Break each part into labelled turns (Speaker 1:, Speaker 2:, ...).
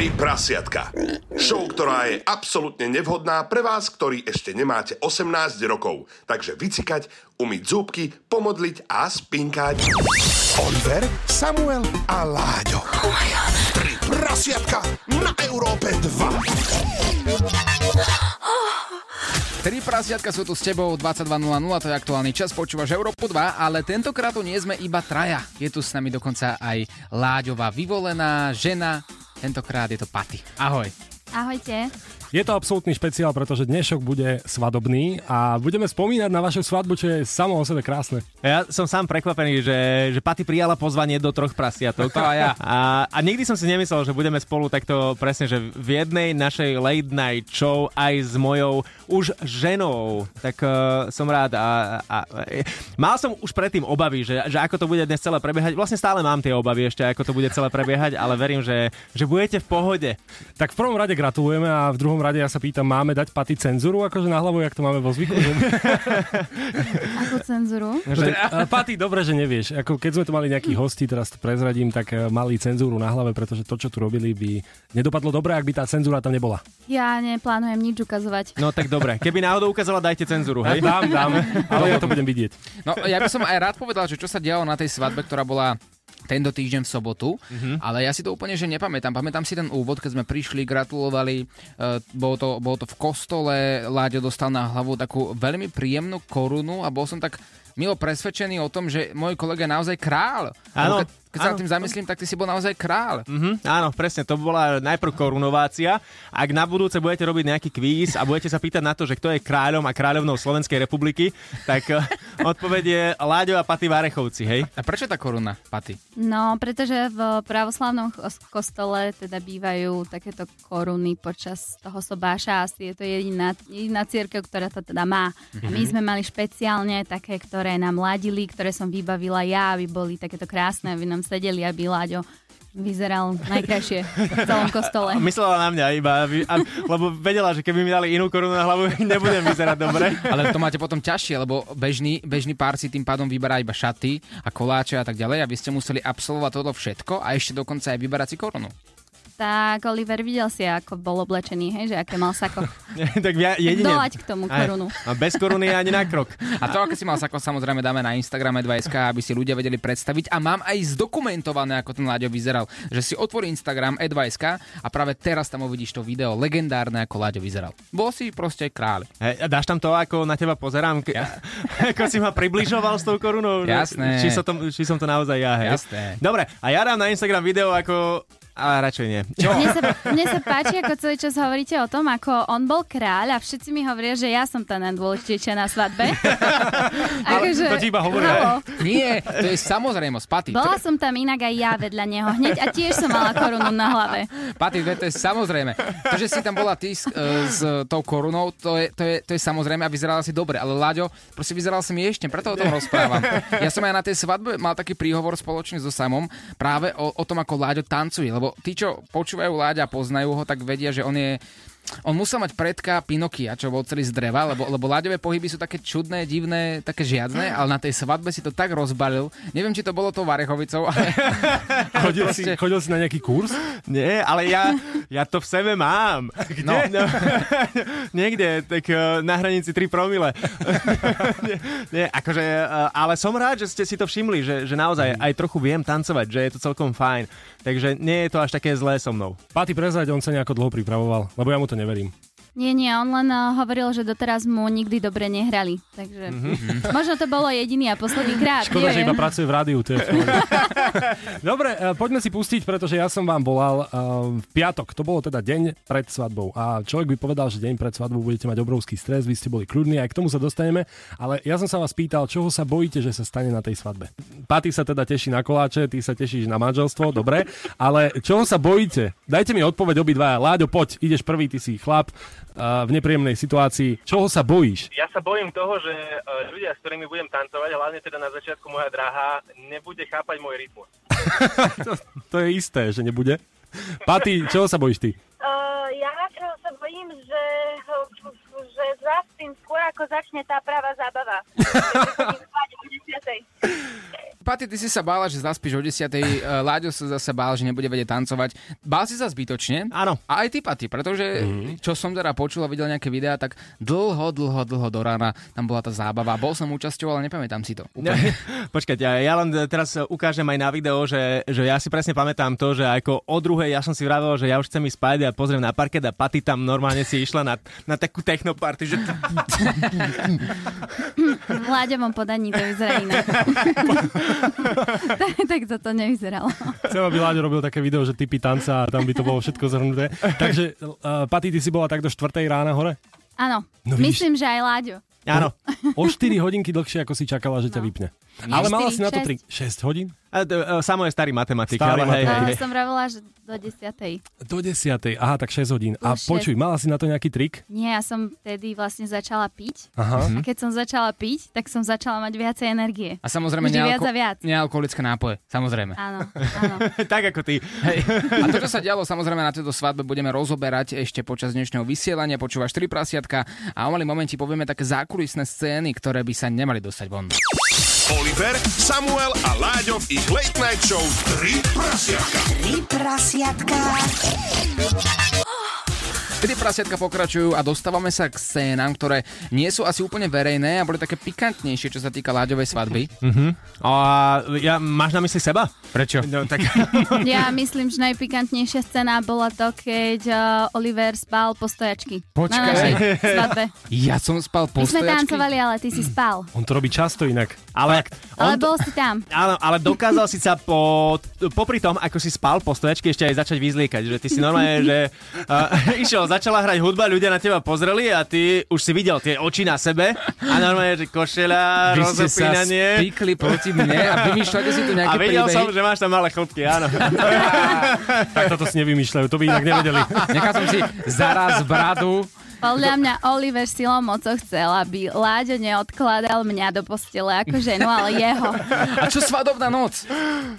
Speaker 1: Tri prasiatka. Show, ktorá je absolútne nevhodná pre vás, ktorí ešte nemáte 18 rokov. Takže vycikať, umyť zúbky, pomodliť a spinkať.
Speaker 2: Oliver, Samuel a Láďo. Tri prasiatka na Európe 2.
Speaker 3: Tri prasiatka sú tu s tebou, 22.00, to je aktuálny čas, počúvaš Európu 2, ale tentokrát tu nie sme iba traja. Je tu s nami dokonca aj Láďová vyvolená žena, Tentokrát je to Paty. Ahoj.
Speaker 4: Ahojte.
Speaker 5: Je to absolútny špeciál, pretože dnešok bude svadobný a budeme spomínať na vašu svadbu, čo je samo o sebe krásne.
Speaker 6: Ja som sám prekvapený, že, že Paty prijala pozvanie do troch prasiatok. To a ja. A, a nikdy som si nemyslel, že budeme spolu takto presne, že v jednej našej late night show aj s mojou už ženou. Tak uh, som rád. A, a, a, mal som už predtým obavy, že, že ako to bude dnes celé prebiehať. Vlastne stále mám tie obavy ešte, ako to bude celé prebiehať, ale verím, že, že budete v pohode.
Speaker 5: Tak v prvom rade gratulujeme a v druhom prvom rade ja sa pýtam, máme dať paty cenzuru akože na hlavu, jak to máme vo zvyku?
Speaker 4: Akú cenzuru?
Speaker 5: Že, paty, dobre, že nevieš. Ako keď sme tu mali nejakých hostí, teraz to prezradím, tak e, mali cenzúru na hlave, pretože to, čo tu robili, by nedopadlo dobre, ak by tá cenzúra tam nebola.
Speaker 4: Ja neplánujem nič ukazovať.
Speaker 6: No tak dobre, keby náhodou ukázala, dajte cenzúru, hej?
Speaker 5: Dám, dám, ale ja to budem vidieť.
Speaker 3: No ja by som aj rád povedal, že čo sa dialo na tej svadbe, ktorá bola tento týždeň v sobotu, mm-hmm. ale ja si to úplne že nepamätám. Pamätám si ten úvod, keď sme prišli, gratulovali, uh, bolo, to, bolo to v kostole, Láďo dostal na hlavu takú veľmi príjemnú korunu a bol som tak milo presvedčený o tom, že môj kolega je naozaj král.
Speaker 6: Áno.
Speaker 3: Keď sa tým zamyslím, tak ty si bol naozaj král.
Speaker 6: Mm-hmm, áno, presne, to bola najprv korunovácia. Ak na budúce budete robiť nejaký kvíz a budete sa pýtať na to, že kto je kráľom a kráľovnou Slovenskej republiky, tak uh, odpoveď je Láďo a Paty Varechovci, hej?
Speaker 3: A prečo tá koruna, Paty?
Speaker 4: No, pretože v pravoslavnom kostole teda bývajú takéto koruny počas toho sobáša. Asi je to jediná, jediná církev, ktorá to teda má. Mm-hmm. A my mhm. sme mali špeciálne také, ktoré nám ladili, ktoré som vybavila ja, aby boli takéto krásne, aby nám tam sedeli, aby Láďo vyzeral najkrajšie v celom kostole.
Speaker 6: Myslela na mňa iba, aby, aby, lebo vedela, že keby mi dali inú korunu na hlavu, nebudem vyzerať dobre.
Speaker 3: Ale to máte potom ťažšie, lebo bežný, bežný pár si tým pádom vyberá iba šaty a koláče a tak ďalej a vy ste museli absolvovať toto všetko a ešte dokonca aj vyberať si korunu
Speaker 4: tak Oliver videl si, ako bol oblečený, hej, že aké mal sako.
Speaker 6: tak ja jedine...
Speaker 4: Dolať k tomu korunu.
Speaker 6: A bez koruny ani na krok.
Speaker 3: A to, aké si mal sako, samozrejme dáme na Instagrame 2SK, aby si ľudia vedeli predstaviť. A mám aj zdokumentované, ako ten Láďo vyzeral. Že si otvorí Instagram E2SK a práve teraz tam uvidíš to video legendárne, ako Láďo vyzeral. Bol si proste kráľ.
Speaker 6: Hey, dáš tam to, ako na teba pozerám? Ke... Ja. ako si ma približoval s tou korunou?
Speaker 3: Jasné.
Speaker 6: Či som to, či som to naozaj ja, hej?
Speaker 3: Jasné.
Speaker 6: Dobre, a ja dám na Instagram video, ako ale radšej nie.
Speaker 4: Čo? Mne, sa, mne sa páči, ako celý čas hovoríte o tom, ako on bol kráľ a všetci mi hovoria, že ja som tá najdôležitejšia na svadbe.
Speaker 5: akože, to ti iba
Speaker 3: hovoria. Nie, to je samozrejmosť, Paty.
Speaker 4: Bola som tam inak aj ja vedľa neho hneď a tiež som mala korunu na hlave.
Speaker 3: Paty, to je samozrejme. To, že si tam bola ty s, uh, s tou korunou, to je, to, je, to je samozrejme a vyzerala si dobre. Ale Láďo, proste vyzeral si ešte, preto o tom rozprávam. Ja som aj na tej svadbe mal taký príhovor spoločne so Samom práve o, o tom, ako Láďo tancuje, lebo tí, čo počúvajú Láďa a poznajú ho, tak vedia, že on je on musel mať predka Pinokia, čo bol celý z dreva, lebo, lebo láďové pohyby sú také čudné, divné, také žiadne, ale na tej svadbe si to tak rozbalil. Neviem, či to bolo to Varechovicou, ale...
Speaker 5: chodil, proste... si, chodil si na nejaký kurz?
Speaker 6: Nie, ale ja, ja to v sebe mám.
Speaker 3: Kde? No. no
Speaker 6: niekde, tak uh, na hranici 3 promile. nie, nie, akože, uh, ale som rád, že ste si to všimli, že, že naozaj aj trochu viem tancovať, že je to celkom fajn. Takže nie je to až také zlé so mnou.
Speaker 5: Paty prezrať, on sa nejako dlho pripravoval, lebo ja mu to neverím.
Speaker 4: Nie, nie, on len uh, hovoril, že doteraz mu nikdy dobre nehrali. Takže mm-hmm. možno to bolo jediný a posledný krát.
Speaker 5: Škoda, neviem. že iba pracuje v rádiu. To je dobre, uh, poďme si pustiť, pretože ja som vám volal uh, v piatok. To bolo teda deň pred svadbou. A človek by povedal, že deň pred svadbou budete mať obrovský stres, vy ste boli kľudní, aj k tomu sa dostaneme. Ale ja som sa vás pýtal, čoho sa bojíte, že sa stane na tej svadbe. Paty sa teda teší na koláče, ty sa tešíš na manželstvo, dobre. Ale čoho sa bojíte? Dajte mi odpoveď obidvaja. Láďo, poď, ideš prvý, ty si chlap v nepríjemnej situácii. Čoho sa bojíš?
Speaker 7: Ja sa bojím toho, že e, ľudia, s ktorými budem tancovať, hlavne teda na začiatku moja drahá, nebude chápať môj rytmus.
Speaker 5: to, to je isté, že nebude. Paty, čoho sa bojíš ty?
Speaker 8: Uh, ja čoho sa bojím, že, že zaspím skôr, ako začne tá pravá zábava.
Speaker 3: Paty, ty si sa bála, že zaspíš o 10. Uh, Láďo sa zase bál, že nebude vedieť tancovať. Bál si sa zbytočne.
Speaker 6: Áno.
Speaker 3: A aj ty, Paty, pretože mm-hmm. čo som teda počul a videl nejaké videá, tak dlho, dlho, dlho do rána tam bola tá zábava. Bol som účasťou, ale nepamätám si to. Úplne.
Speaker 6: Počkať, ja, ja len teraz ukážem aj na video, že, že ja si presne pamätám to, že ako o druhej ja som si vravel, že ja už chcem ísť spať a pozriem na parket a Paty tam normálne si išla na, na takú technoparty, že...
Speaker 4: V Láďovom podaní to vyzerá inak. tak, tak toto nevyzeralo.
Speaker 5: Chcem, aby Láďo robil také video, že typy tanca a tam by to bolo všetko zhrnuté. Takže, uh, Paty, ty si bola tak do 4. rána hore?
Speaker 4: Áno,
Speaker 5: No vidíš-
Speaker 4: myslím, že aj Láďo.
Speaker 6: Áno.
Speaker 5: O 4 hodinky dlhšie, ako si čakala, že ťa
Speaker 4: No.
Speaker 5: vypne.
Speaker 4: Nie,
Speaker 5: Ale mala
Speaker 4: štyri,
Speaker 5: si na to
Speaker 4: šesť.
Speaker 5: 3, 6 hodín?
Speaker 6: A, e, Samo je starý matematik,
Speaker 5: Starý
Speaker 6: ale hej, hej, hej.
Speaker 4: som vravela, že do 10.
Speaker 5: Do 10. Aha, tak 6 hodín. A
Speaker 4: Plus
Speaker 5: počuj, mala si na to nejaký trik?
Speaker 4: Nie, ja som vtedy vlastne začala piť.
Speaker 5: Aha.
Speaker 4: A keď som začala piť, tak som začala mať viacej energie.
Speaker 3: A samozrejme
Speaker 4: Vždy viac
Speaker 3: nealko-
Speaker 4: a viac.
Speaker 3: nealkoholické nápoje. Samozrejme.
Speaker 4: Áno, áno.
Speaker 6: tak ako ty.
Speaker 3: Hej. A to, čo sa dialo, samozrejme na tejto svadbe budeme rozoberať ešte počas dnešného vysielania. Počúvaš tri prasiatka a o malý moment ti povieme také zákulisné scény, ktoré by sa nemali dostať von.
Speaker 2: Oliver, Samuel a Láďo v ich Late Night Show 3 prasiatka.
Speaker 9: Tri prasiatka.
Speaker 3: Tri prasiatka pokračujú a dostávame sa k scénám, ktoré nie sú asi úplne verejné a boli také pikantnejšie, čo sa týka Láďovej svadby.
Speaker 6: A ja, máš na mysli seba?
Speaker 3: Prečo?
Speaker 6: No, tak...
Speaker 4: Ja myslím, že najpikantnejšia scéna bola to, keď uh, Oliver spal po stojačky.
Speaker 3: Počkaj.
Speaker 4: Na našej svadbe.
Speaker 3: Ja som spal po
Speaker 4: My sme
Speaker 3: stojačky?
Speaker 4: tancovali, ale ty si spal.
Speaker 5: On to robí často inak.
Speaker 6: Ale,
Speaker 4: Ale
Speaker 6: to,
Speaker 4: bol si tam.
Speaker 6: áno, ale dokázal si sa po, popri tom, ako si spal po stojačke, ešte aj začať vyzliekať. Že ty si normálne, že uh, išiel, začala hrať hudba, ľudia na teba pozreli a ty už si videl tie oči na sebe a normálne, že košela,
Speaker 3: Vy ste sa spíkli proti mne a vymýšľate si tu
Speaker 6: A
Speaker 3: nejaké
Speaker 6: videl
Speaker 3: príbehy.
Speaker 6: som, že máš tam malé chlopky, áno.
Speaker 5: Tak toto si nevymýšľajú, to by inak nevedeli.
Speaker 3: Nechal som si zaraz bradu.
Speaker 4: Podľa mňa Oliver silou mocou chcel, aby Láďo neodkladal mňa do postele ako ženu, ale jeho.
Speaker 3: A čo svadobná noc?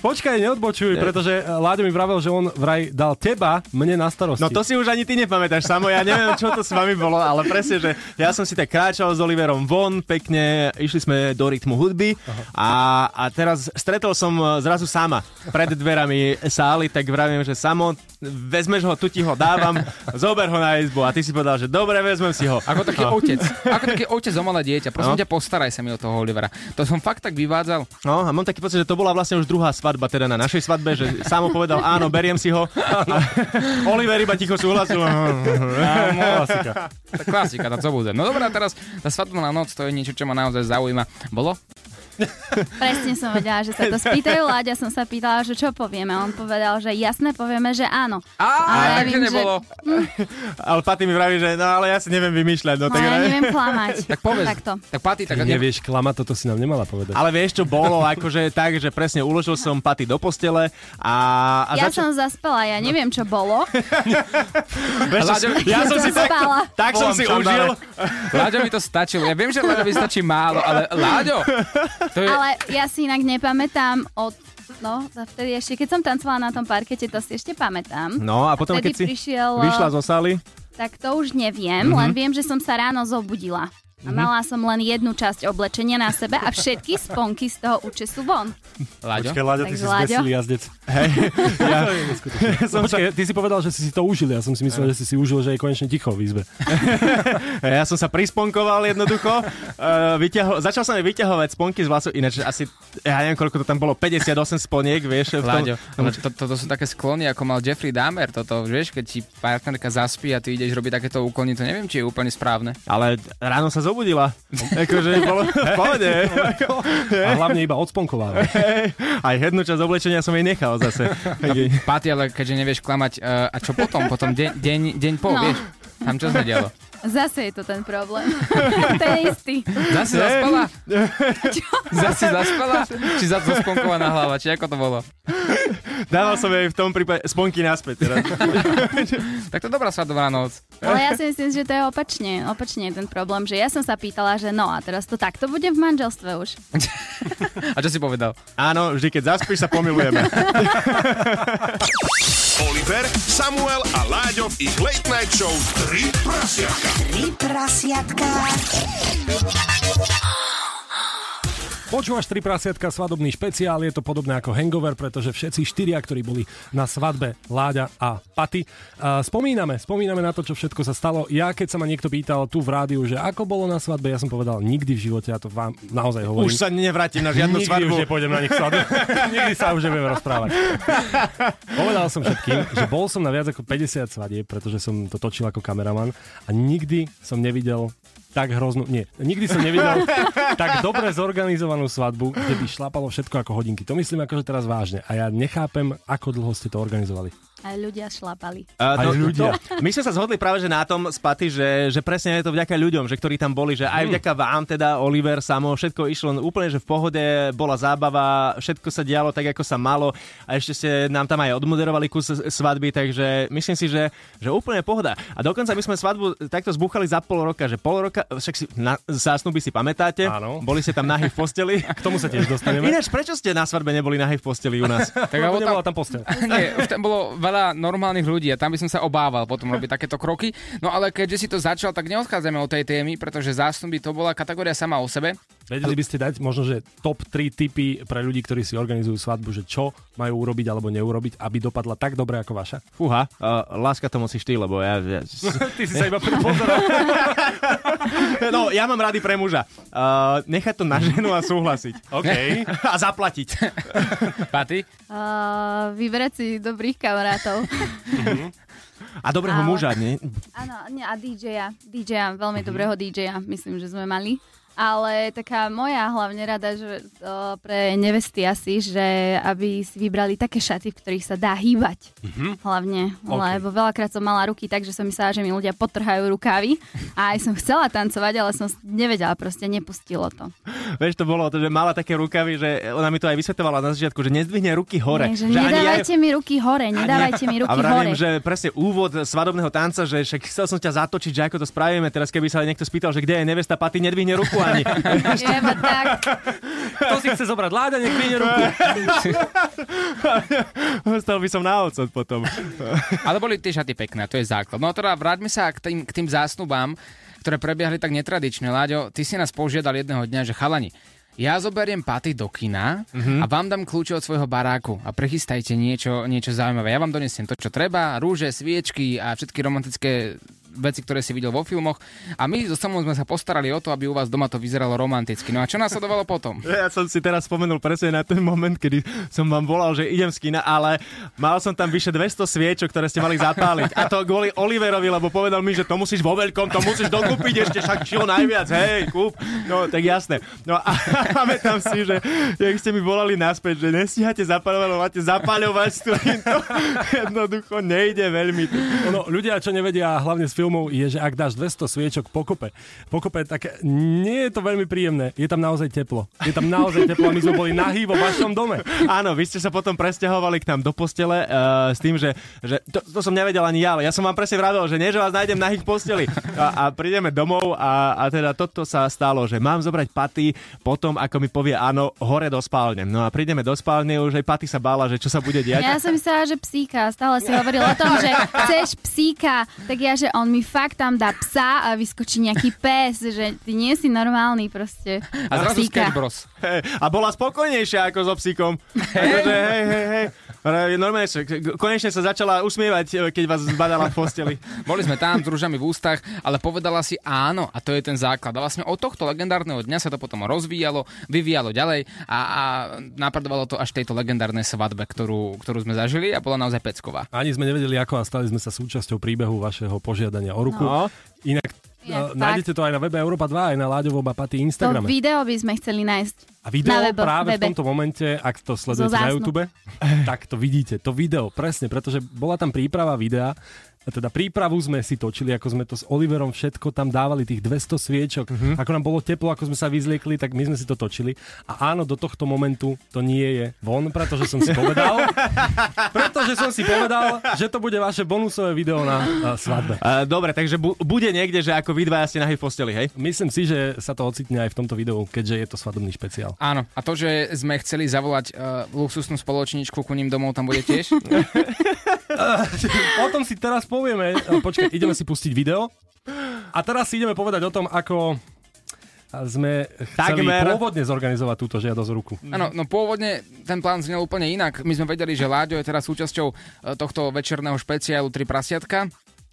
Speaker 5: Počkaj, neodbočuj, pretože eh, Láďo mi vravel, že on vraj dal teba mne na starosti.
Speaker 6: No to si už ani ty nepamätáš, Samo, ja neviem, čo to s vami bolo, ale presne, že ja som si tak kráčal s Oliverom von, pekne, išli sme do rytmu hudby a, a teraz stretol som e, zrazu sama pred dverami sály, tak vravím, že Samo, vezmeš ho, tu ti ho dávam, zober ho na izbu a ty si povedal, že dobre, vezmem si ho.
Speaker 3: Ako taký otec. Ako taký otec o malé dieťa. Prosím
Speaker 6: No.
Speaker 3: ťa, postaraj sa mi o toho Olivera. To som fakt tak vyvádzal.
Speaker 6: No a mám taký pocit, že to bola vlastne už druhá svadba, teda na našej svadbe, že Samo povedal, áno, beriem si ho. A Oliver iba ticho súhlasil.
Speaker 5: Klasika.
Speaker 3: Klasika, tá co bude. No dobrá, teraz tá svadobná noc, to je niečo, čo ma naozaj zaujíma. Bolo?
Speaker 4: Presne som vedela, že sa to spýtajú. Láďa som sa pýtala, že čo povieme. On povedal, že jasné, povieme, že áno.
Speaker 3: Á,
Speaker 4: Ale ja
Speaker 3: takže
Speaker 4: viem, že-
Speaker 3: nebolo.
Speaker 6: Ale Paty mi vraví, že no ale ja si neviem vymýšľať. No,
Speaker 4: No
Speaker 6: tak,
Speaker 4: ja neviem klamať.
Speaker 3: Tak povedz.
Speaker 4: Takto.
Speaker 3: Tak Paty, tak
Speaker 5: Ty nevieš klamať, toto si nám nemala povedať.
Speaker 6: Ale vieš, čo bolo? Akože tak, že presne uložil som Paty do postele a... a
Speaker 4: Ja
Speaker 6: začal-
Speaker 4: som zaspala, ja neviem, čo bolo.
Speaker 6: Vieš,
Speaker 3: Láďo-
Speaker 6: ja som
Speaker 4: som
Speaker 6: si tak,
Speaker 4: spala.
Speaker 6: tak som
Speaker 3: Volám
Speaker 6: si užil.
Speaker 3: Láďo mi to stačilo. Ja viem, že Láďovi stačí málo, ale Láďo, to je...
Speaker 4: Ale ja si inak nepamätám od... No, vtedy ešte, keď som tancovala na tom parkete, to si ešte pamätám.
Speaker 6: No a potom,
Speaker 4: vtedy
Speaker 6: keď si
Speaker 4: prišiel,
Speaker 6: vyšla zo sály,
Speaker 4: Tak to už neviem,
Speaker 6: Mhm.
Speaker 4: len viem, že som sa ráno zobudila. A mala som len jednu časť oblečenia na sebe a všetky sponky z toho účesu von.
Speaker 3: Láďo?
Speaker 5: Počkaj, Láďo, ty
Speaker 4: Takže
Speaker 5: si zbesilý jazdec.
Speaker 6: ja,
Speaker 5: No, počkaj, ty si povedal, že si si to užil. Ja som si myslel, že si si užil, že je konečne ticho v izbe.
Speaker 6: ja som sa prisponkoval jednoducho. Uh, vyťaho- začal som aj vyťahovať sponky z vlasov, ináč asi, ja neviem, koľko to tam bolo, 58 sponiek, vieš. V tom,
Speaker 3: Láďo, to, toto sú také sklony, ako mal Jeffrey Dahmer. Toto, vieš, keď ti partnerka zaspí a ty ideš robiť takéto úkony, to neviem, či je úplne správne.
Speaker 6: ale ráno sa zobudila. akože bolo v pohode.
Speaker 5: A hlavne iba odsponkováva.
Speaker 6: Hej, Aj jednu časť oblečenia som jej nechal zase.
Speaker 3: Paty, ale keďže nevieš klamať, uh, a čo potom? Potom deň, deň, deň po,
Speaker 4: No.
Speaker 3: vieš? Tam čo sa dialo?
Speaker 4: Zase je to ten problém. to je istý.
Speaker 3: Zase zaspala? Zase zaspala? Či za zasponkovaná hlava? Či ako to bolo?
Speaker 6: Dával som jej v tom prípade sponky naspäť. Teda.
Speaker 3: Tak to dobrá svadobná noc.
Speaker 4: Ale ja si myslím, že to je opačne. Opačne je ten problém, že ja som sa pýtala, že no a teraz to takto bude v manželstve už.
Speaker 3: A čo si povedal?
Speaker 6: Áno, vždy keď zaspíš sa pomilujeme.
Speaker 2: Oliver, Samuel a Láďo v ich Late Night Show 3 prasiatka.
Speaker 9: Tri prasiatka.
Speaker 5: Počúvaš 3 prasiatka svadobný špeciál, je to podobné ako Hangover, pretože všetci štyria, ktorí boli na svadbe Láďa a Paty, spomíname, spomíname na to, čo všetko sa stalo. Ja, keď sa ma niekto pýtal tu v rádiu, že ako bolo na svadbe, ja som povedal nikdy v živote, ja to vám naozaj hovorím.
Speaker 6: Už sa nevrátim na žiadnu
Speaker 5: Nikdy
Speaker 6: svadbu.
Speaker 5: už nepôjdem na nich svadbu. Nikdy sa už nebudem rozprávať. Povedal som všetkým, že bol som na viac ako 50 svadieb, pretože som to točil ako kameraman a nikdy som nevidel tak hroznú, nie, nikdy som nevidel tak dobre zorganizovanú svadbu, kde by šlapalo všetko ako hodinky. To myslím akože teraz vážne a ja nechápem, ako dlho ste to organizovali.
Speaker 4: Aj ľudia šlapali.
Speaker 6: Uh,
Speaker 5: Aj ľudia.
Speaker 6: To, my sme sa zhodli práve že na tom s Paty, že, že presne je to vďaka ľuďom, že ktorí tam boli, že aj vďaka vám teda, Oliver, Samo, všetko išlo úplne, že v pohode, bola zábava, všetko sa dialo tak, ako sa malo a ešte ste nám tam aj odmoderovali kus svadby, takže myslím si, že, že úplne pohoda. A dokonca my sme svadbu takto zbúchali za pol roka, že pol roka, však si na zásnuby si pamätáte,
Speaker 5: Áno.
Speaker 6: boli ste tam nahý v posteli.
Speaker 5: K tomu sa tiež dostaneme.
Speaker 6: Ináč, prečo ste na svadbe neboli nahý v posteli u nás?
Speaker 3: Tak
Speaker 5: Lebo
Speaker 3: tam,
Speaker 5: tam postel.
Speaker 3: nie, už tam bolo veľa normálnych ľudí a tam by som sa obával potom robiť takéto kroky. No ale keďže si to začal, tak neodchádzame od tej témy, pretože zástupy to bola kategória sama o sebe.
Speaker 5: Vedeli by ste dať možno, že top 3 tipy pre ľudí, ktorí si organizujú svadbu, že čo majú urobiť alebo neurobiť, aby dopadla tak dobre ako vaša?
Speaker 6: Fúha, uh, láska to musíš ty, lebo ja... ja
Speaker 5: Ty si sa iba pripozeral.
Speaker 6: no, ja mám rady pre muža. Uh, nechať to na ženu a súhlasiť.
Speaker 5: OK.
Speaker 6: a zaplatiť.
Speaker 3: Paty?
Speaker 4: Uh, vyberať si dobrých kamarátov.
Speaker 6: A dobrého
Speaker 4: Ale-
Speaker 6: muža, nie?
Speaker 4: Áno, nie, a DJ-a. DJ-a, veľmi dobrého DJ-a, myslím, že sme mali. Ale taká moja hlavne rada, že uh, pre nevesty asi, že aby si vybrali také šaty, v ktorých sa dá hýbať. Hlavne,
Speaker 5: OK.
Speaker 4: lebo veľakrát som mala ruky tak, že som myslela, že mi ľudia potrhajú rukávy a aj som chcela tancovať, ale som nevedela, proste nepustilo to.
Speaker 6: Vieš, to bolo to, že mala také rukavy, že ona mi to aj vysvetovala na začiatku, že nezdvihne ruky hore.
Speaker 4: Nie, že
Speaker 6: že ani
Speaker 4: nedávajte mi ruky hore, nedávajte mi
Speaker 6: a
Speaker 4: ruky hore.
Speaker 6: vravím, že presne úvod svadobného tanca, že však chcel som ťa zatočiť, že ako to spravíme. Teraz keby sa niekto spýtal, že kde je nevesta, Paty nedvihne ruku ani.
Speaker 4: Jeba, tak.
Speaker 5: To si chce zobrať Láďa, nech ruku.
Speaker 6: Stal by som na ocot potom.
Speaker 3: Ale boli tie šaty pekné, to je základ. No a teda vráťme sa k tým, k tým zásnubám, ktoré prebiehali tak netradične. Láďo, ty si nás požiadal jedného dňa, že chalani, ja zoberiem paty do kina a vám dám kľúče od svojho baráku a prechystajte niečo, niečo zaujímavé. Ja vám donesiem to, čo treba, rúže, sviečky a všetky romantické veci, ktoré si videl vo filmoch. A my so samou sme sa postarali o to, aby u vás doma to vyzeralo romanticky. No a čo následovalo potom?
Speaker 6: Ja som si teraz spomenul presne na ten moment, kedy som vám volal, že idem z kina, ale mal som tam vyše 200 sviečok, ktoré ste mali zapáliť. A to kvôli Oliverovi, lebo povedal mi, že to musíš vo veľkom, to musíš dokúpiť ešte však čo najviac, hej, kúp. No, tak jasné. No a pamätám si, že jak ste mi volali naspäť, že nestíhate zapaľovať, máte zapaľovať, to jednoducho nejde veľmi.
Speaker 5: Ono, ľudia, čo nevedia, hlavne z filmov, je, že ak dáš 200 sviečok pokope, pokope, tak nie je to veľmi príjemné. Je tam naozaj teplo. Je tam naozaj teplo a my sme boli nahý vo vašom dome.
Speaker 6: Áno, vy ste sa potom presťahovali k nám do postele uh, s tým, že, že to, to som nevedel ani ja, ale ja som vám presne vravel, že nie, že vás nájdem nahých v posteli. A, a prídeme domov a, a teda toto sa stalo, že mám zobrať paty potom, ako mi povie áno, hore do spálne. No a prídeme do spálne, už aj paty sa bála, že čo sa bude diať.
Speaker 4: Ja som myslela, že psíka. Stále si hovoril o tom, že chceš psíka. Tak ja, že on mi fakt tam dá psa a vyskočí nejaký pes, že ty nie si normálny proste.
Speaker 3: A zrazu
Speaker 4: Psíka.
Speaker 3: Sketch Bros.
Speaker 6: Hej, a bola spokojnejšia ako so psíkom. Takže hej, hej, hej. Normálne, sa- konečne sa začala usmievať, keď vás zbadala v posteli.
Speaker 3: Boli sme tam s rúžami v ústach, ale povedala si áno a to je ten základ. A vlastne od tohto legendárneho dňa sa to potom rozvíjalo, vyvíjalo ďalej a, a napredovalo to až tejto legendárnej svadbe, ktorú, ktorú sme zažili a bola naozaj pecková.
Speaker 5: Ani sme nevedeli ako a stali sme sa súčasťou príbehu vašeho požiadania o ruku.
Speaker 6: No.
Speaker 5: Inak
Speaker 4: Inak
Speaker 5: uh, nájdete to aj na webe Európa 2, aj na Láďovom a Paty
Speaker 4: To
Speaker 5: Instagrame.
Speaker 4: video by sme chceli nájsť.
Speaker 5: A video
Speaker 4: na webo-
Speaker 5: práve v
Speaker 4: webe.
Speaker 5: tomto momente, ak to sledujete na. YouTube, tak to vidíte, to video, presne, pretože bola tam príprava videa, teda prípravu sme si točili, ako sme to s Oliverom všetko tam dávali, tých 200 sviečok.
Speaker 6: Mhm.
Speaker 5: Ako nám bolo teplo, ako sme sa vyzliekli, tak my sme si to točili. A áno, do tohto momentu to nie je von, pretože som si povedal, pretože som si povedal, že to bude vaše bonusové video na uh, svadbe.
Speaker 6: Uh, dobre, takže bu- bude niekde, že ako vy dvaja ste nahý v posteli, hej?
Speaker 5: Myslím si, že sa to ocitne aj v tomto videu, keďže je to svadobný špeciál.
Speaker 3: Áno, a to, že sme chceli zavolať uh, luxusnú spoločničku ku ním domov, tam bude tiež.
Speaker 5: O tom si teraz povieme. E, Počkaj, ideme si pustiť video. A teraz si ideme povedať o tom, ako sme chceli
Speaker 6: Takmer.
Speaker 5: pôvodne zorganizovať túto žiadosť ruku.
Speaker 3: Áno, no pôvodne ten plán znel úplne inak. My sme vedeli, že Láďo je teraz súčasťou e, tohto večerného špeciálu Tri prasiatka.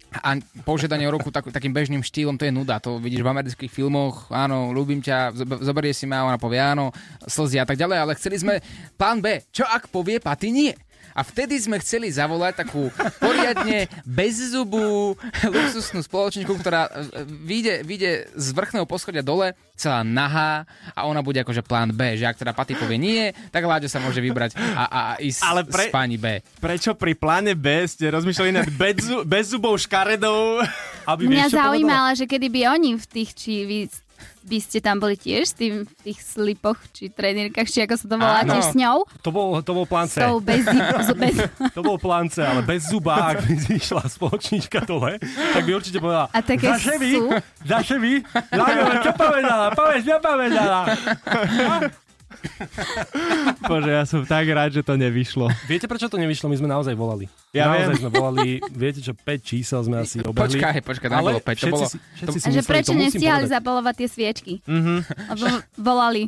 Speaker 3: A požiadanie o ruku tak, takým bežným štýlom, to je nuda. To vidíš v amerických filmoch, áno, ľúbim ťa, zob- zoberie si ma, ona povie áno, slzy a tak ďalej, ale chceli sme plán B. Čo ak povie Paty nie? A vtedy sme chceli zavolať takú poriadne bezzubú luxusnú spoločničku, ktorá e, vyjde, vyjde z vrchného poschodia dole, celá nahá a ona bude akože plán B, že ak teda Paty povie nie, tak Láďo sa môže vybrať a, a, a ísť
Speaker 6: Ale pre-
Speaker 3: s pani B.
Speaker 6: Prečo pri pláne B ste rozmýšľali nad bezzu- bezzubou škaredou?
Speaker 5: Aby,
Speaker 4: Mňa zaujímala, že kedy by oni v tých, či by ste tam boli tiež s tým v tých slipoch, či trenírkach, či ako sa to volá,
Speaker 3: Áno.
Speaker 4: tiež s ňou.
Speaker 5: To bol, to bol plán C.
Speaker 4: tou bez, bez,
Speaker 5: To bol plán C, ale bez zuba, ak by išla spoločníčka dole, tak by určite povedala
Speaker 4: A také
Speaker 5: Zaše vy? Zaše vy? Čo povedala? Povedz, čo povedala?
Speaker 6: Bože, ja som tak rád, že to nevyšlo.
Speaker 5: Viete, prečo to nevyšlo? My sme naozaj volali.
Speaker 6: Ja
Speaker 5: naozaj
Speaker 6: viem.
Speaker 5: sme volali, viete čo, 5 čísel sme asi obehli.
Speaker 3: Počkaj, počkaj, tam bolo päť, to
Speaker 5: všetci,
Speaker 3: bolo-
Speaker 5: si, všetci si
Speaker 4: a že
Speaker 5: mysleli,
Speaker 4: prečo
Speaker 5: to
Speaker 4: nestihali
Speaker 5: povedať.
Speaker 4: zabalovať tie sviečky?
Speaker 6: Mhm.
Speaker 4: Lebo volali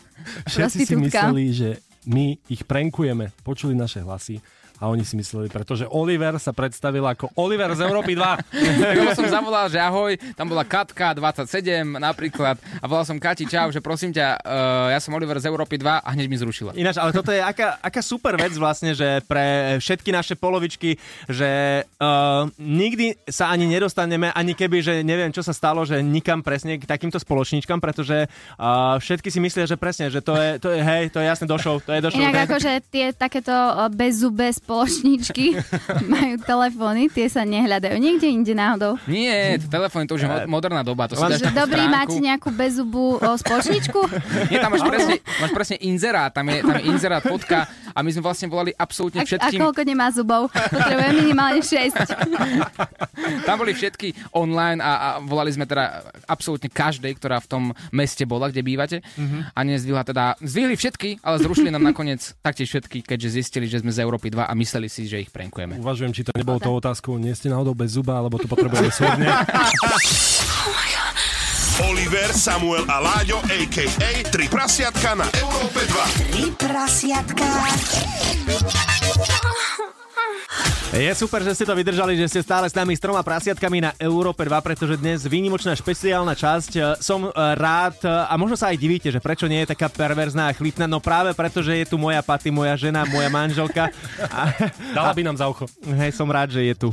Speaker 5: Všetci si mysleli, že my ich prankujeme, počuli naše hlasy a oni si mysleli, pretože Oliver sa predstavil ako Oliver z Európy 2.
Speaker 3: Tak lebo som zavolal, že ahoj, tam bola Katka 27 napríklad a volal som Kati, čau, že prosím ťa, uh, ja som Oliver z Európy 2 a hneď mi zrušila.
Speaker 6: Ináč, ale toto je aká, aká super vec vlastne, že pre všetky naše polovičky, že uh, nikdy sa ani nedostaneme, ani keby, že neviem, čo sa stalo, že nikam presne k takýmto spoločníčkam, pretože uh, všetky si myslia, že presne, že to je, to je hej, to je jasne došou, to je došou.
Speaker 4: Inak akože tie takéto bezzubé spoločničky majú telefóny, tie sa nehľadajú niekde inde náhodou.
Speaker 3: Nie, to telefón, to už je mo- moderná doba, to si dáš
Speaker 4: dobrý,
Speaker 3: stránku.
Speaker 4: máte nejakú bezzubú o, spoločničku?
Speaker 3: Nie, tam máš presne, máš presne inzerát, tam je, tam je inzerát, fotka a my sme vlastne volali absolútne
Speaker 4: A, a
Speaker 3: všetkým.
Speaker 4: koľko nemá zubov? Potrebuje minimálne 6.
Speaker 3: Tam boli všetky online a, a volali sme teda absolútne každej, ktorá v tom meste bola, kde bývate. A nezdvihla teda, zdvihli všetky, ale zrušili nám nakoniec taktiež všetky, keďže zistili, že sme z Európy 2 a mysleli si, že ich prankujeme.
Speaker 5: Uvažujem, či to nebolo tou otázkou, nie ste náhodou bez zuba, alebo to potrebujeme súdne.
Speaker 2: Oliver, Samuel a Láďo, a.k.a. Tri prasiatka na Európe 2.
Speaker 9: Tri prasiatka.
Speaker 6: Je super, že ste to vydržali, že ste stále s nami s troma prasiatkami na Európe 2, pretože dnes výnimočná špeciálna časť. E, Som e, rád e, a možno sa aj divíte, že prečo nie je taká perverzná a chlipná, no práve preto, že je tu moja paty, moja žena, moja manželka. A,
Speaker 5: Dala by nám za ucho.
Speaker 6: hej, som rád, že je tu.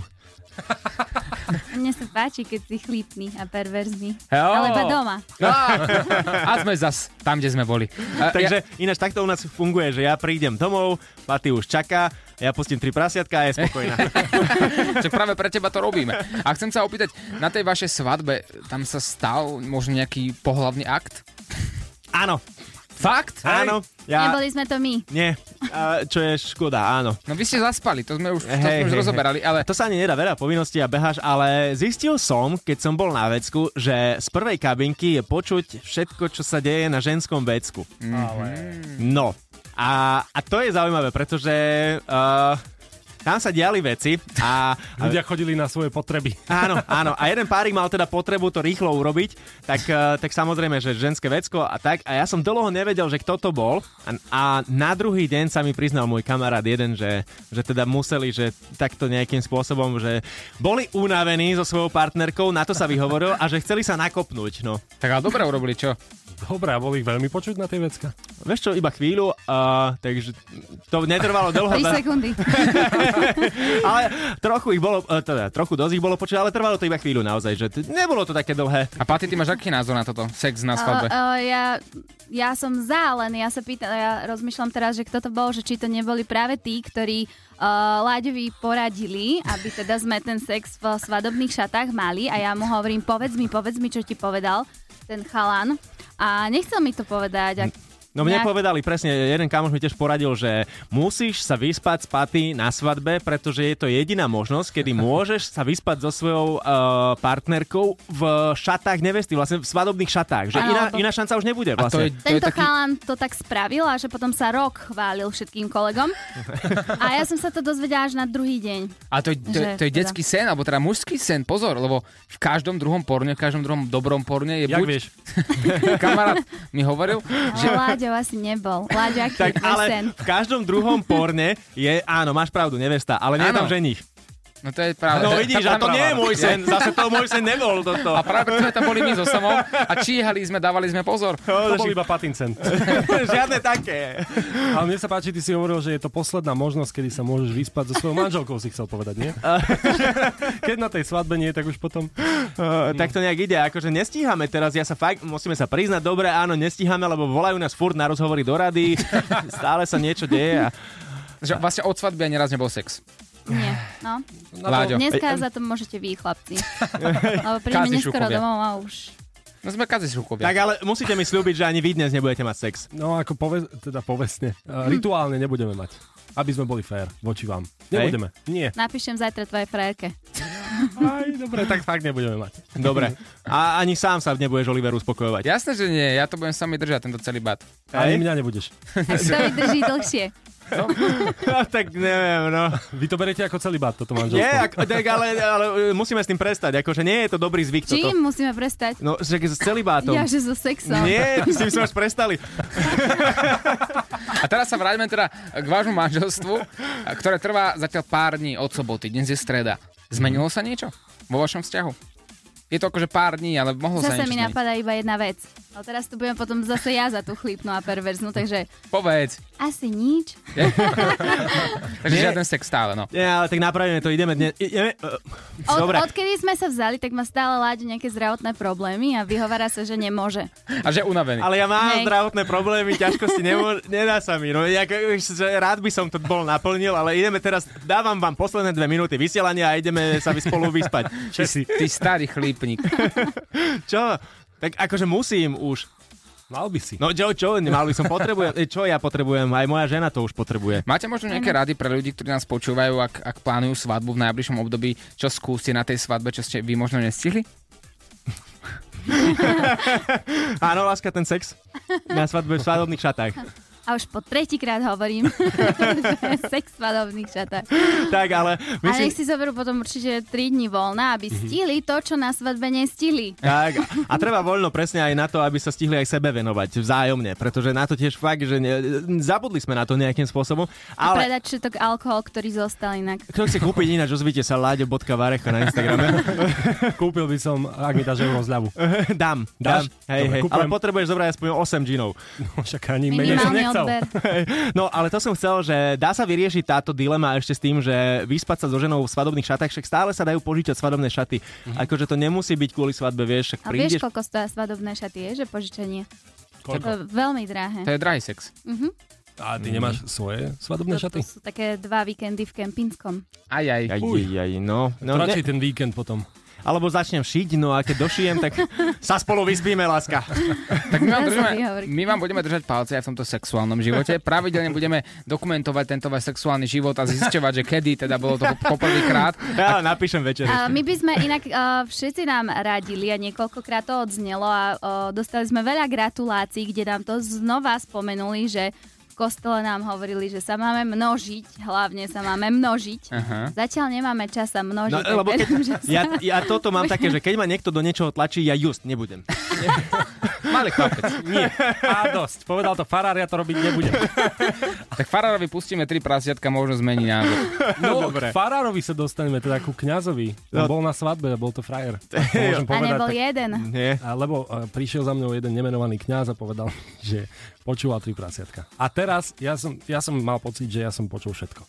Speaker 4: Mne sa páči, keď si chlípný a perverzný.
Speaker 3: Jo.
Speaker 4: Ale iba doma.
Speaker 3: No, a sme zas tam, kde sme boli. A,
Speaker 6: Takže ináč takto u nás funguje, že ja prídem domov, Paty už čaká, ja pustím tri prasiatka a je spokojná.
Speaker 3: Čak práve pre teba to robíme. A chcem sa opýtať, na tej vašej svadbe, tam sa stal možno nejaký pohľadný akt?
Speaker 6: Áno,
Speaker 3: Fakt?
Speaker 6: áno. Ja,
Speaker 4: Neboli sme to my.
Speaker 6: nie, a, čo je škoda, áno.
Speaker 3: No vy ste zaspali, to sme už, to
Speaker 6: Hej,
Speaker 3: sme už
Speaker 6: hej,
Speaker 3: rozoberali, ale
Speaker 6: To sa ani nedá veľa povinností a beháš, ale zistil som, keď som bol na vecku, že z prvej kabinky je počuť všetko, čo sa deje na ženskom vecku. No. A, a to je zaujímavé, pretože uh, tam sa diali veci a, a
Speaker 5: Ľudia chodili na svoje potreby.
Speaker 6: Áno, áno. A jeden párik mal teda potrebu to rýchlo urobiť, tak, eh, tak samozrejme, že ženské vecko a tak. A ja som dlho nevedel, že kto to bol. A, a na druhý deň sa mi priznal môj kamarát jeden, že, že teda museli, že takto nejakým spôsobom, že boli unavení so svojou partnerkou, na to sa vyhovoril a že chceli sa nakopnúť. No.
Speaker 3: tak ale dobre urobili, čo?
Speaker 5: Dobre, a boli ich veľmi počuť na tej vecka?
Speaker 6: Vieš čo, iba chvíľu, uh, takže to netrvalo dlho.
Speaker 4: 3 sekundy.
Speaker 6: ale trochu ich bolo, eh, teda, trochu dosť ich bolo počuť, ale trvalo to iba chvíľu naozaj, že t- nebolo to také dlhé.
Speaker 3: A Paty, ty máš aký názor na toto? Sex na svadbe?
Speaker 4: Uh, uh, ja, ja som za, len ja sa pýtam, ja rozmýšľam teraz, že kto to bol, že či to neboli práve tí, ktorí uh, Láďovi poradili, aby teda sme ten sex v svadobných šatách mali a ja mu hovorím, povedz mi, povedz mi, čo ti povedal ten chalan. A nechcel mi to povedať. A
Speaker 6: No mne
Speaker 4: nejak-
Speaker 6: povedali presne, jeden kamoš mi tiež poradil, že musíš sa vyspať s paty na svadbe, pretože je to jediná možnosť, kedy môžeš sa vyspať so svojou uh, partnerkou v šatách nevesty, vlastne v svadobných šatách. Že
Speaker 4: Áno,
Speaker 6: iná,
Speaker 4: lebo-
Speaker 6: iná šanca už nebude
Speaker 3: A to je,
Speaker 6: vlastne.
Speaker 3: to je
Speaker 4: Tento
Speaker 3: taký...
Speaker 4: chalan to tak spravil a že potom sa rok chválil všetkým kolegom. A ja som sa to dozvedela až na druhý deň.
Speaker 3: A to, je- to, je-
Speaker 4: Že
Speaker 3: to je
Speaker 4: teda-
Speaker 3: detský sen, alebo teda mužský sen, pozor, lebo v každom druhom porne, v každom druhom dobrom porne je
Speaker 5: Jak
Speaker 3: buď...
Speaker 5: vieš?
Speaker 3: Kamarát mi hovoril,
Speaker 4: Že Láďo asi nebol. Láďo, aký
Speaker 6: Tak ale
Speaker 4: sen?
Speaker 6: v každom druhom porne je, áno, máš pravdu, nevesta, ale nie je tam ženich.
Speaker 3: No to je práve...
Speaker 6: No vidíš, a to nie je môj sen, zase to môj sen nebol toto.
Speaker 3: A práve preto sme tam boli my so samou a číhali sme, dávali sme pozor.
Speaker 5: To bol iba patincent.
Speaker 6: Žiadne také.
Speaker 5: Ale mne sa páči, ty si hovoril, že je to posledná možnosť, kedy sa môžeš vyspať so svojou manželkou, si chcel povedať, nie? Keď na tej svadbe nie, tak už potom...
Speaker 6: Uh, tak to nejak ide, akože nestíhame teraz, ja sa fakt, musíme sa priznať, dobre, áno, nestíhame, lebo volajú nás furt na rozhovory do rady, stále sa niečo deje a
Speaker 3: Že vlastne od svadby ani raz nebol sex.
Speaker 4: Nie, no.
Speaker 3: Láďo.
Speaker 4: Dneska za to môžete vy, chlapci. Lebo prídeme neskoro domov a už...
Speaker 3: No sme kazi šukovia.
Speaker 6: tak ale musíte mi slúbiť, že ani vy dnes nebudete mať sex.
Speaker 5: No ako pove, teda povestne, uh, rituálne nebudeme mať. Aby sme boli fér voči vám. Nebudeme. Nie.
Speaker 4: Napíšem zajtra tvojej frajerke.
Speaker 5: Aj, dobre, tak fakt nebudeme mať.
Speaker 6: Dobre. A ani sám sa nebudeš Oliveru uspokojovať.
Speaker 3: Jasné, že nie, ja to budem sami držať, tento celý bat.
Speaker 5: Ani mňa nebudeš.
Speaker 4: Tak to vydrží dlhšie.
Speaker 6: No, tak neviem, no.
Speaker 5: Vy to berete ako celý bát, toto manželstvo.
Speaker 6: Nie, ak, tak, ale, ale musíme s tým prestať, akože nie je to dobrý zvyk toto.
Speaker 4: Čím musíme prestať?
Speaker 6: No, že s celibátom.
Speaker 4: Ja, že so sexom.
Speaker 6: Nie, s tým sme už prestali.
Speaker 3: A teraz sa vráťme teda k vášmu manželstvu, ktoré trvá zatiaľ pár dní od soboty. Dnes je streda. Zmenilo sa niečo vo vašom vzťahu? Je to akože pár dní, ale mohlo sa
Speaker 4: Zase mi napadá iba jedna vec. No teraz tu budem potom zase ja za tú chlípnu a perverznú, takže
Speaker 3: Povedz.
Speaker 4: asi nič.
Speaker 3: Takže žiaden sex stále, no.
Speaker 6: Nie, ale tak napravíme to, ideme dnes. Ideme, uh,
Speaker 4: Od,
Speaker 6: dobre.
Speaker 4: odkedy sme sa vzali, tak má stále láďu nejaké zdravotné problémy a vyhovára sa, že nemôže.
Speaker 3: A že je unavený.
Speaker 6: Ale ja mám
Speaker 4: Hej.
Speaker 6: zdravotné problémy, ťažkosti nemô- nedá sa mi. No, že rád by som to bol naplnil, ale ideme teraz, dávam vám posledné dve minúty vysielania a ideme sa vy spolu vyspať.
Speaker 3: Ty, si, ty starý chlípnik.
Speaker 6: Čo? Tak akože musím už.
Speaker 5: Mal by si.
Speaker 6: No čo, čo, mal by som potrebujem, čo ja potrebujem, aj moja žena to už potrebuje.
Speaker 3: Máte možno nejaké rady pre ľudí, ktorí nás počúvajú, ak, ak plánujú svadbu v najbližšom období, čo skúste na tej svadbe, čo ste vy možno nestihli?
Speaker 6: Áno, láska, ten sex na svadbe v svadobných šatách.
Speaker 4: A už po tretíkrát hovorím, sex v svadobných šatách.
Speaker 6: Tak, ale
Speaker 4: A
Speaker 6: myslím...
Speaker 4: nech si zoberú potom určite 3 dní voľna, aby stihli to, čo na svadbe nestihli.
Speaker 6: Tak, a treba voľno presne aj na to, aby sa stihli aj sebe venovať vzájomne, pretože na to tiež fakt, že ne, zabudli sme na to nejakým spôsobom.
Speaker 4: A
Speaker 6: Ale
Speaker 4: predať všetok alkohol, ktorý zostal inak.
Speaker 6: kto chce kúpiť ináč, ozvite sa láďo.varecha na Instagrame.
Speaker 5: Kúpil by som, ak mi dáš euro zľavu.
Speaker 6: dám,
Speaker 5: Dáš?
Speaker 6: dám. Hej,
Speaker 5: Dobre,
Speaker 6: hej.
Speaker 5: kúpujem.
Speaker 6: Ale potrebuješ zobrať aspoň 8 džinov.
Speaker 5: No, však ani menej
Speaker 4: Odber.
Speaker 6: No, ale to som chcel, že dá sa vyriešiť táto dilema ešte s tým, že vyspať sa so ženou v svadobných šatách, však stále sa dajú požičať svadobné šaty. Akože to nemusí byť kvôli svadbe, vieš, však
Speaker 4: A vieš,
Speaker 6: prídeš...
Speaker 4: koľko stoja svadobné šaty, je, že požičanie?
Speaker 5: Koľko?
Speaker 4: To je veľmi drahé.
Speaker 3: To je drahý sex.
Speaker 5: A ty nemáš svoje svadobné
Speaker 4: To,
Speaker 5: šaty?
Speaker 4: to sú také dva víkendy v Kempinskom.
Speaker 3: Aj, aj.
Speaker 6: Aj, aj, aj, no. no ne,
Speaker 5: Radšej ten víkend potom.
Speaker 6: Alebo začnem šiť, no a keď došijem, tak sa spolu vyspíme, láska.
Speaker 3: Tak my vám, držíme, my vám budeme držať palce aj v tomto sexuálnom živote. Pravidelne budeme dokumentovať tento váš sexuálny život a zisťovať, že kedy teda bolo to poprvýkrát.
Speaker 6: Ja napíšem večer.
Speaker 4: A my by sme inak uh, všetci nám radili a niekoľkokrát to odznelo a uh, dostali sme veľa gratulácií, kde nám to znova spomenuli, že kostole nám hovorili, že sa máme množiť, hlavne sa máme množiť.
Speaker 3: Aha.
Speaker 4: Zatiaľ nemáme čas sa množiť.
Speaker 6: No, lebo keď,
Speaker 4: sa...
Speaker 6: ja, ja toto mám také, že keď ma niekto do niečoho tlačí, ja just nebudem.
Speaker 3: Malý chlapec.
Speaker 5: Nie. A dosť. Povedal to farár, ja to robiť nebudem.
Speaker 3: Tak Farárovi pustíme tri prasiatka, možno zmení názor.
Speaker 5: No,
Speaker 6: Dobre.
Speaker 5: k farárovi sa dostaneme, teda ku kňazovi. On
Speaker 6: No.
Speaker 5: bol na svadbe, bol to frajer. Tak to môžem
Speaker 4: A
Speaker 5: povedať.
Speaker 4: nebol
Speaker 5: tak-
Speaker 4: jeden.
Speaker 6: Nie.
Speaker 5: A lebo uh, prišiel za mnou jeden nemenovaný kňaz a povedal, že počúval tri prasiatka. A teraz ja som, ja som mal pocit, že ja som počul všetko.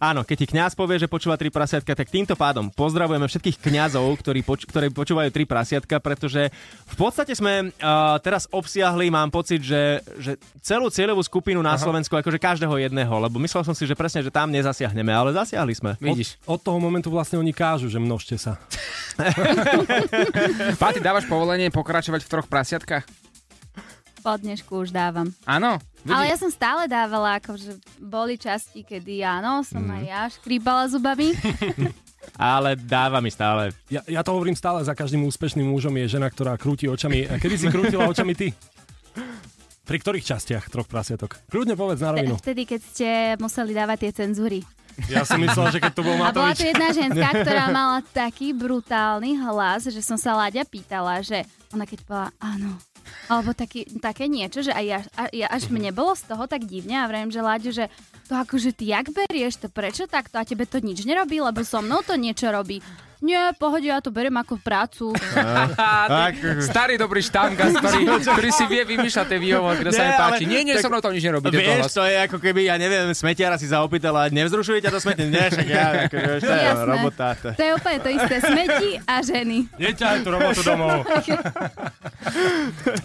Speaker 6: Áno, keď ti kňaz povie, že počúva tri prasiatka, tak týmto pádom pozdravujeme všetkých kňazov, ktorí, poč- ktorí počúvajú tri prasiatka, pretože v podstate sme uh, teraz obsiahli, mám pocit, že, že celú cieľovú skupinu na Slovensku, akože každého jedného, lebo myslel som si, že presne, že tam nezasiahneme, ale zasiahli sme.
Speaker 3: Vidíš.
Speaker 5: Od toho momentu vlastne oni kážu, že množte sa.
Speaker 3: Pati, dávaš povolenie pokračovať v troch prasiatkách?
Speaker 4: Po dnešku už dávam.
Speaker 3: Áno?
Speaker 4: Ale
Speaker 3: Vidíš?
Speaker 4: ja som stále dávala, akože boli časti, kedy áno, som
Speaker 3: Mhm.
Speaker 4: aj ja škrípala zubami.
Speaker 6: Ale dáva mi stále.
Speaker 5: Ja, ja to hovorím stále, za každým úspešným mužom je žena, ktorá krúti očami. A Kedy si krútila očami ty? Pri ktorých častiach troch prasiatok? Kľudne povedz na rovinu.
Speaker 4: Vtedy, keď ste museli dávať tie cenzúry.
Speaker 5: Ja som myslel, že keď to bol
Speaker 4: A bola tu
Speaker 5: Matovič.
Speaker 4: jedna ženská, ktorá mala taký brutálny hlas, že som sa Láďa pýtala, že ona keď povedala áno, alebo taký, také niečo, že aj ja, a, ja, až mne bolo z toho tak divne a vrem, že Láďo, že to akože ty jak berieš, to? Prečo takto? A tebe to nič nerobí, lebo so mnou to niečo robí. Nie, pohode, ja to beriem ako prácu.
Speaker 3: Ty, starý dobrý štamgas, ktorý, ktorý si vie vymýšľať tie výhovorky, kto sa
Speaker 6: Nie,
Speaker 3: mi páči.
Speaker 6: ale
Speaker 3: Nie, nie,
Speaker 6: tak-
Speaker 3: so mnou to nič nerobí.
Speaker 6: Vieš,
Speaker 3: hlas.
Speaker 6: to je ako keby, ja neviem, smetiara si zaopýtala, nevzrušuje ťa to smeti? Nie, však ja, ako, vieš, to je
Speaker 4: Jasné.
Speaker 6: robota. To.
Speaker 4: To je úplne to isté. Smeti a ženy.
Speaker 5: Neťahaj tú robotu domov.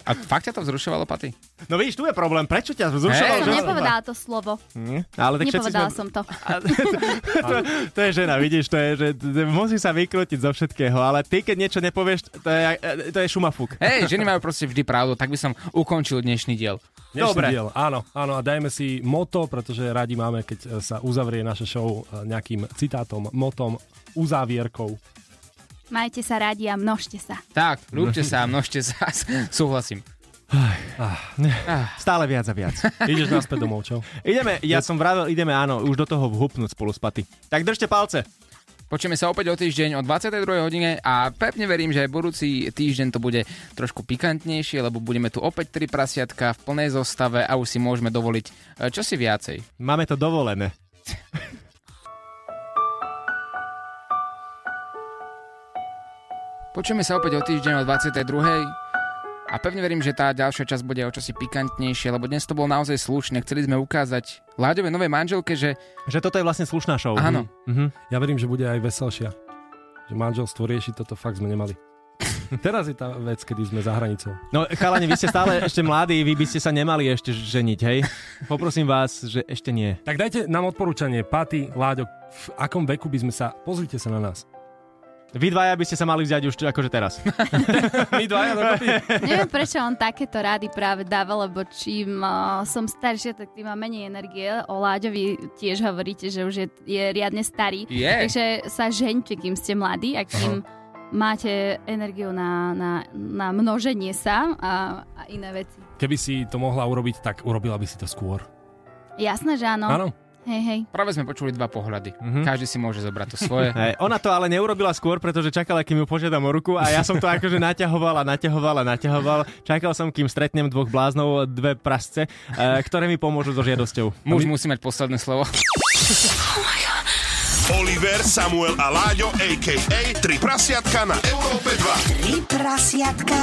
Speaker 3: A fakt ťa to vzrušovalo, Paty?
Speaker 6: No vidíš, tu je problém, prečo ťa
Speaker 3: Hej,
Speaker 6: vzrušoval?
Speaker 4: Som
Speaker 3: že-
Speaker 4: nepovedala to slovo.
Speaker 6: Hm? Ale tak všetci
Speaker 4: Nepovedala
Speaker 6: sme...
Speaker 4: som to.
Speaker 6: to, to je žena, vidíš, to je, že t- musí sa vykrútiť zo všetkého, ale ty, keď niečo nepovieš, to je, to je šumafúk.
Speaker 3: Hej, ženy majú proste vždy pravdu, tak by som ukončil dnešný diel.
Speaker 5: Dnešný
Speaker 6: Dobre.
Speaker 5: diel, áno, áno, a dajme si moto, pretože radi máme, keď e, sa uzavrie naša show e, nejakým citátom, motom, uzávierkou.
Speaker 4: Majte sa radi a množte sa.
Speaker 3: Tak, ľúbte sa, množte sa, súhlasím.
Speaker 6: Stále viac a viac.
Speaker 5: Ideš naspäť domov, čo?
Speaker 6: ideme, ja som vravel, ideme áno, už do toho vhupnúť spolu s Paty. Tak držte palce.
Speaker 3: Počujeme sa opäť o týždeň o 22. hodine a pevne verím, že aj budúci týždeň to bude trošku pikantnejšie, lebo budeme tu opäť tri prasiatka v plnej zostave a už si môžeme dovoliť e, čosi viacej.
Speaker 6: Máme to dovolené.
Speaker 3: Počujeme sa opäť o týždeň o 22. A pevne verím, že tá ďalšia časť bude o čosi pikantnejšie, lebo dnes to bolo naozaj slušné. Chceli sme ukázať Láďovej novej manželke, že
Speaker 6: Že toto je vlastne slušná show.
Speaker 3: áno,
Speaker 6: Mhm.
Speaker 5: Ja verím, že bude aj veselšia. Že manželstvo rieši toto fakt sme nemali. Teraz je tá vec, kedy sme za hranicou.
Speaker 6: No chalani, vy ste stále ešte mladí, vy by ste sa nemali ešte ženiť, hej? Poprosím vás, že ešte nie.
Speaker 5: Tak dajte nám odporúčanie. Paty, Láďo, v akom veku by sme sa... Pozrite sa na nás.
Speaker 6: Vy dvaja by ste sa mali vziať už akože teraz.
Speaker 5: My dvaja dokopy.
Speaker 4: Neviem, prečo on takéto rády práve dáva, lebo čím uh, som staršia, tak tým mám menej energie. O Láďovi tiež hovoríte, že už je, je riadne starý.
Speaker 3: Je.
Speaker 4: Takže sa žeňte, kým ste mladí a kým máte energiu na, na, na množenie sa a, a iné veci.
Speaker 5: Keby si to mohla urobiť, tak urobila by si to skôr.
Speaker 4: Jasné, že áno.
Speaker 5: Áno?
Speaker 4: Hej, hej.
Speaker 3: práve sme počuli dva pohľady.
Speaker 6: Mhm.
Speaker 3: Každý si môže zobrať to svoje.
Speaker 6: Hej, ona to ale neurobila skôr, pretože čakala, kým ju požiadam o ruku a ja som to akože naťahoval a naťahoval a naťahoval. Čakal som, kým stretnem dvoch bláznov, dve prasce, e, ktoré mi pomôžu so žiadosťou.
Speaker 3: Muž musí mať posledné slovo.
Speaker 2: Oliver, Samuel a Láďo, a.k.a. Tri prasiatka na Európe 2.
Speaker 9: Tri prasiatka.